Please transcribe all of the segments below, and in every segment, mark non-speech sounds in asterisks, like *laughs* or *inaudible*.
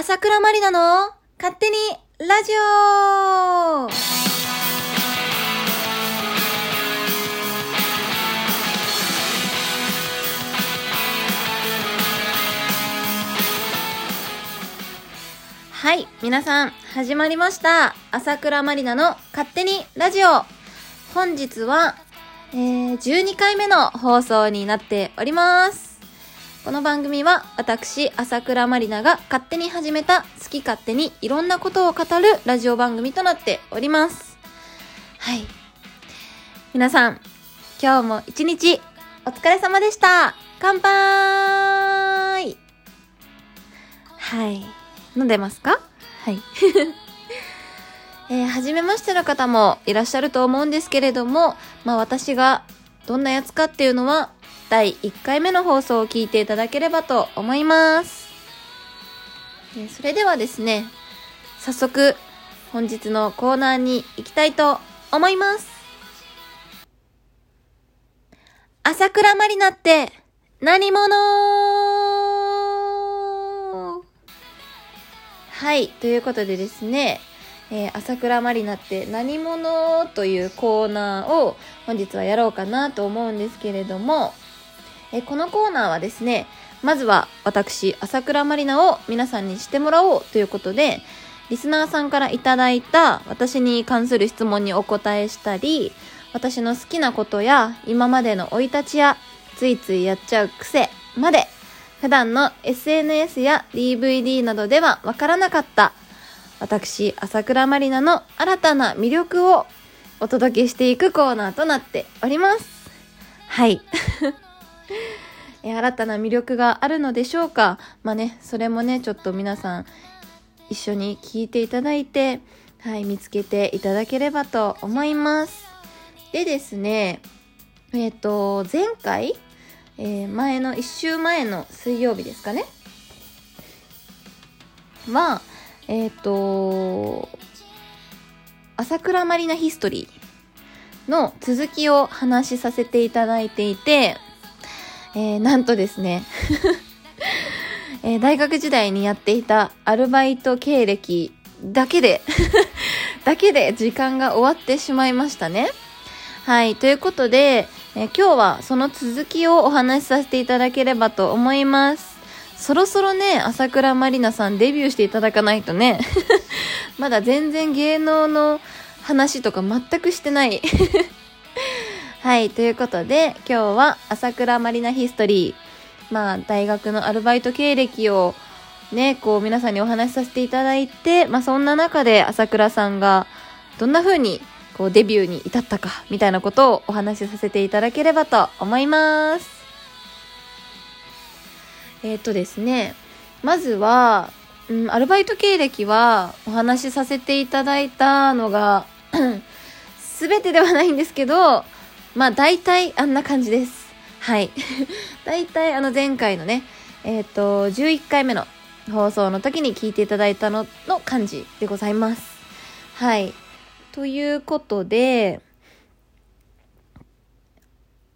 朝倉まりなの勝手にラジオはい、皆さん、始まりました。朝倉まりなの勝手にラジオ。本日は、えー、12回目の放送になっております。この番組は私、朝倉まりなが勝手に始めた好き勝手にいろんなことを語るラジオ番組となっております。はい。皆さん、今日も一日お疲れ様でした。乾杯はい。飲んでますか？はい。*laughs* えー、初めましての方もいらっしゃると思うんですけれども、まあ私がどんなやつかっていうのは、第1回目の放送を聞いていただければと思います。えそれではですね、早速本日のコーナーに行きたいと思います。朝倉まりなって何者？はい、ということでですね、えー朝倉まりなって何者？というコーナーを本日はやろうかなと思うんですけれども、えこのコーナーはですね、まずは私、朝倉まりなを皆さんにしてもらおうということで、リスナーさんからいただいた私に関する質問にお答えしたり、私の好きなことや今までの生い立ちやついついやっちゃう癖まで普段の SNS や DVD などではわからなかった私、朝倉まりなの新たな魅力をお届けしていくコーナーとなっております。はい。*laughs* え新たな魅力があるのでしょうか？まあね、それもね、ちょっと皆さん一緒に聞いていただいて、はい、見つけていただければと思います。でですね、えっ、と、前回、えー前の、一週前の水曜日ですかね？は、えっ、と、朝倉まりなヒストリーの続きを話しさせていただいていて、えーなんとですね、*laughs* えー大学時代にやっていたアルバイト経歴だけで、*laughs* だけで時間が終わってしまいましたね。はい。ということで、えー今日はその続きをお話しさせていただければと思います。そろそろね、朝倉まりなさんデビューしていただかないとね、*laughs* まだ全然芸能の話とか全くしてない。はい。ということで、今日は朝倉まりなヒストリー、まあ、大学のアルバイト経歴をね、こう皆さんにお話しさせていただいて、まあそんな中で朝倉さんがどんな風にこうデビューに至ったかみたいなことをお話しさせていただければと思います。えっ、とですね、まずは、うん、アルバイト経歴はお話しさせていただいたのが、*clears throat* すべてではないんですけど、まあ大体あんな感じです。はい。*laughs* 大体あの前回のね、えっ、と、11回目の放送の時に聞いていただいたのの感じでございます。はい。ということで、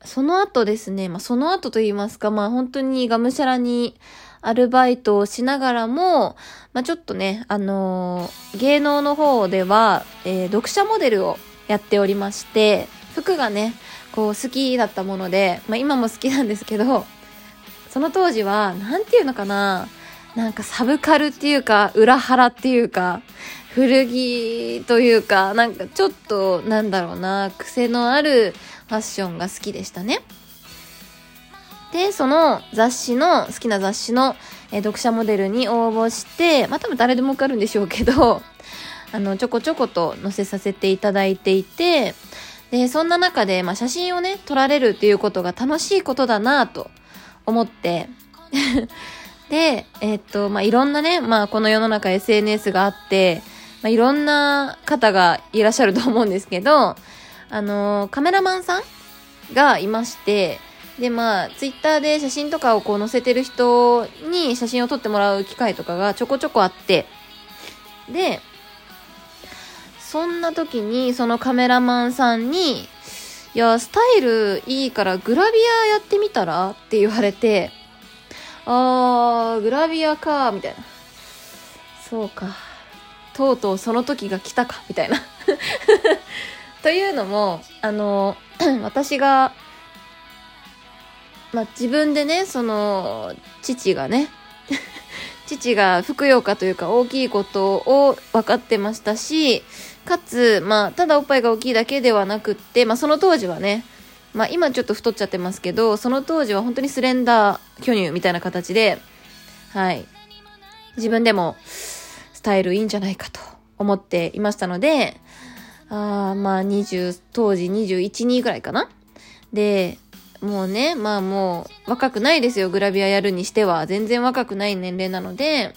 その後ですね、まあ、その後と言いますか、まあ、本当にがむしゃらにアルバイトをしながらも、まあ、ちょっとね、あのー芸能の方では、えー読者モデルをやっておりまして、服がね、こう好きだったもので、まあ、今も好きなんですけど、その当時は、なんていうのかな、なんかサブカルっていうか、裏腹っていうか、古着というか、なんかちょっと、なんだろうな、癖のあるファッションが好きでしたね。で、その雑誌の、好きな雑誌の、え読者モデルに応募して、まあ多分誰でも受かるんでしょうけど、あの、ちょこちょこと載せさせていただいていて、で、そんな中で、まあ写真をね、撮られるっていうことが楽しいことだなと思って、*laughs* で、えっと、まあいろんなね、まあこの世の中 SNS があって、まあいろんな方がいらっしゃると思うんですけど、あの、カメラマンさんがいまして、で、まあ、ツイッターで写真とかをこう載せてる人に写真を撮ってもらう機会とかがちょこちょこあって、で、そんな時にそのカメラマンさんに、いや、スタイルいいからグラビアやってみたらって言われて、あー、グラビアか、みたいな。そうか。とうとうその時が来たか、みたいな。*laughs* というのも、あの、*clears throat* 私が、ま、自分でね、その、父がね、父がふくよかというか大きいことを分かってましたし、かつ、まあ、ただおっぱいが大きいだけではなくって、まあ、その当時はね、まあ、今ちょっと太っちゃってますけど、その当時は本当にスレンダー巨乳みたいな形で、はい。自分でも、スタイルいいんじゃないかと思っていましたので、あまあ、20、当時21、2ぐらいかなで、もうね、まあもう若くないですよ、グラビアやるにしては。全然若くない年齢なので、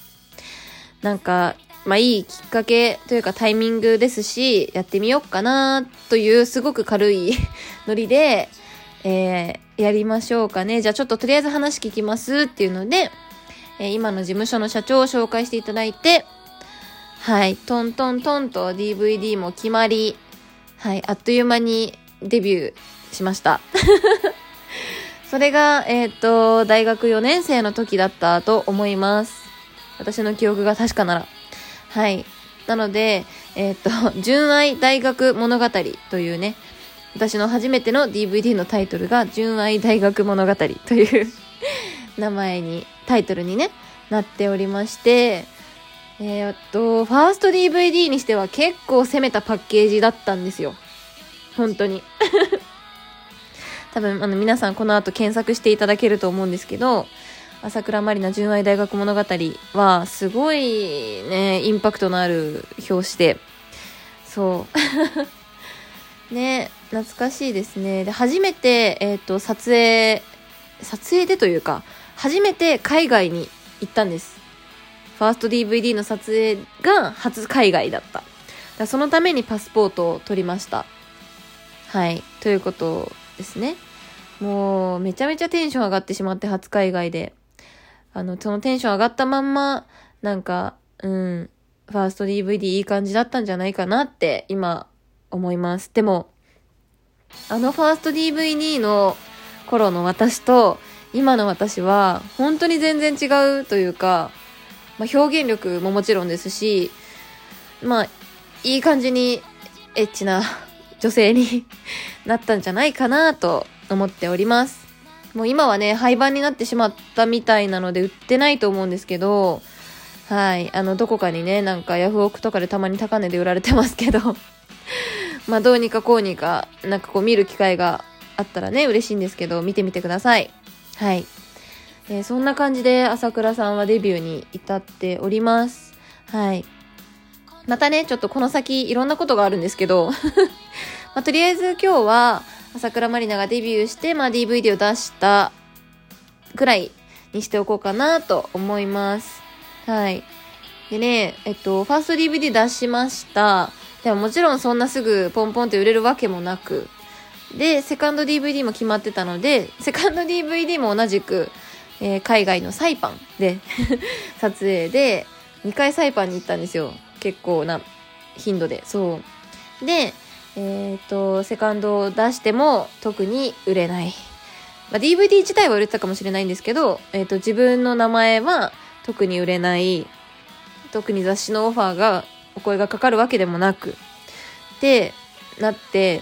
なんか、まあいいきっかけというかタイミングですし、やってみようかなというすごく軽い *laughs* ノリで、えー、やりましょうかね。じゃあちょっととりあえず話聞きますっていうので、えー、今の事務所の社長を紹介していただいて、はい、トントントンと DVD も決まり、はい、あっという間にデビューしました。それが、えっ、ー、と、大学4年生の時だったと思います。私の記憶が確かなら。はい。なので、えっ、ー、と、純愛大学物語というね、私の初めての DVD のタイトルが、純愛大学物語という *laughs* 名前に、タイトルにね、なっておりまして、えー、っと、ファースト DVD にしては結構攻めたパッケージだったんですよ。本当に。*laughs* 多分、あの、皆さんこの後検索していただけると思うんですけど、朝倉まりな純愛大学物語は、すごいね、インパクトのある表紙で、そう。*laughs* ね、懐かしいですね。で、初めて、えっ、ー、と、撮影、撮影でというか、初めて海外に行ったんです。ファースト DVD の撮影が初海外だった。だそのためにパスポートを取りました。はい。ということですね。もう、めちゃめちゃテンション上がってしまって、初海外で。あの、そのテンション上がったまんま、なんか、うん、ファースト DVD いい感じだったんじゃないかなって今思います。でも、あのファースト DVD の頃の私と今の私は本当に全然違うというか、まあ、表現力ももちろんですし、まあ、いい感じにエッチな女性になったんじゃないかなと思っております。もう今はね、廃盤になってしまったみたいなので売ってないと思うんですけど、はい。あの、どこかにね、なんかヤフオクとかでたまに高値で売られてますけど *laughs* まあどうにかこうにか、なんかこう見る機会があったらね、嬉しいんですけど、見てみてください。はい。えー、そんな感じで朝倉さんはデビューに至っております。はい。またね、ちょっとこの先いろんなことがあるんですけど *laughs* まあ、とりあえず今日は、朝倉まりながデビューして、まあ、DVD を出したぐらいにしておこうかなと思います。はい。でね、えっと、ファースト DVD 出しました。でももちろんそんなすぐポンポンって売れるわけもなく。で、セカンド DVD も決まってたので、セカンド DVD も同じく、えー、海外のサイパンで *laughs* 撮影で、2回サイパンに行ったんですよ。結構な頻度で。そう。で、えっ、ー、と、セカンドを出しても特に売れない。まあ、DVD 自体は売れてたかもしれないんですけど、えっ、ー、と、自分の名前は特に売れない。特に雑誌のオファーが、お声がかかるわけでもなく。ってなって、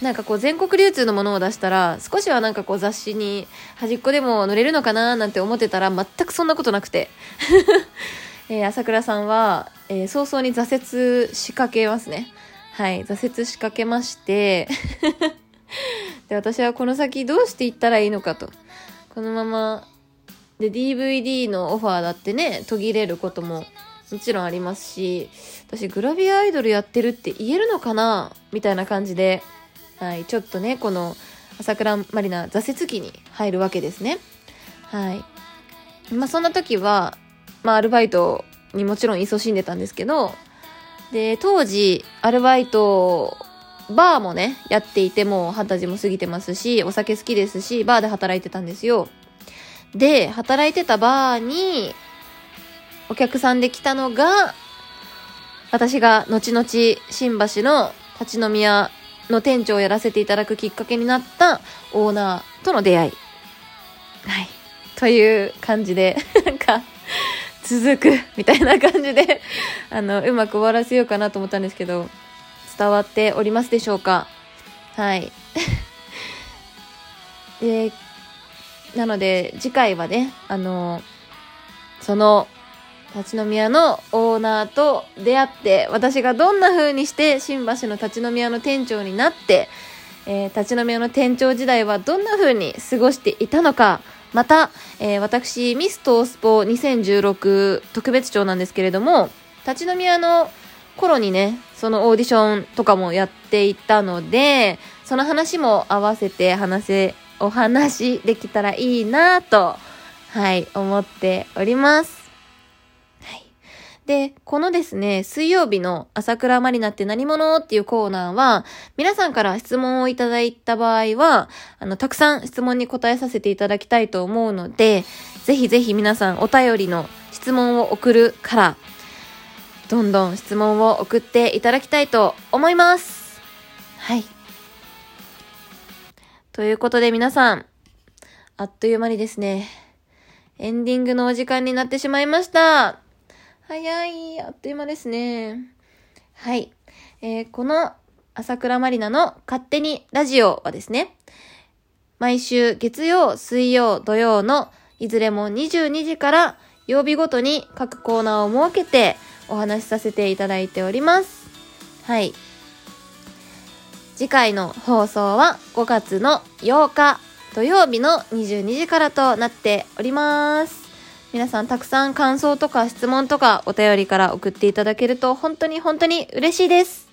なんかこう全国流通のものを出したら、少しはなんかこう雑誌に端っこでも載れるのかななんて思ってたら、全くそんなことなくて。*laughs* えー、朝倉さんは、えー、早々に挫折しかけますね。はい、挫折しかけまして *laughs* で、私はこの先どうしていったらいいのかと。このまま、で、DVD のオファーだってね、途切れることももちろんありますし、私グラビアアイドルやってるって言えるのかなみたいな感じで、はい、ちょっとね、この朝倉まりな挫折期に入るわけですね。はい。まあそんな時は、まあアルバイトにもちろん勤しんでたんですけど、で、当時、アルバイト、バーもね、やっていて、もう二十歳も過ぎてますし、お酒好きですし、バーで働いてたんですよ。で、働いてたバーに、お客さんで来たのが、私が後々新橋の立ち飲み屋の店長をやらせていただくきっかけになったオーナーとの出会い。はい。という感じで、続くみたいな感じで *laughs* あの、うまく終わらせようかなと思ったんですけど、伝わっておりますでしょうか？はい。*laughs* で、なので、次回はね、あの、その、立ち飲み屋のオーナーと出会って、私がどんな風にして新橋の立ち飲み屋の店長になって、えー、立ち飲み屋の店長時代はどんな風に過ごしていたのか、また、えー、私、ミストースポ2016特別賞なんですけれども、立ち飲み屋の頃にね、そのオーディションとかもやっていたので、その話も合わせて話せ、お話できたらいいなと、はい、思っております。で、このですね、水曜日の朝倉まりなって何者？っていうコーナーは、皆さんから質問をいただいた場合は、あの、たくさん質問に答えさせていただきたいと思うので、ぜひぜひ皆さんお便りの質問を送るから、どんどん質問を送っていただきたいと思います。はい。ということで皆さん、あっという間にですね、エンディングのお時間になってしまいました。早い、あっという間ですね。はい。えー、この朝倉まりなの勝手にラジオはですね、毎週月曜、水曜、土曜のいずれも22時から曜日ごとに各コーナーを設けてお話しさせていただいております。はい。次回の放送は5月の8日土曜日の22時からとなっております。皆さんたくさん感想とか質問とかお便りから送っていただけると本当に本当に嬉しいです。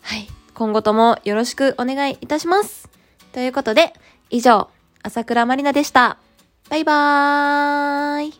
はい。今後ともよろしくお願いいたします。ということで、以上、朝倉まりなでした。バイバーイ。